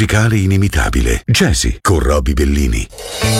Musicale inimitabile. Jazzy con Robbie Bellini.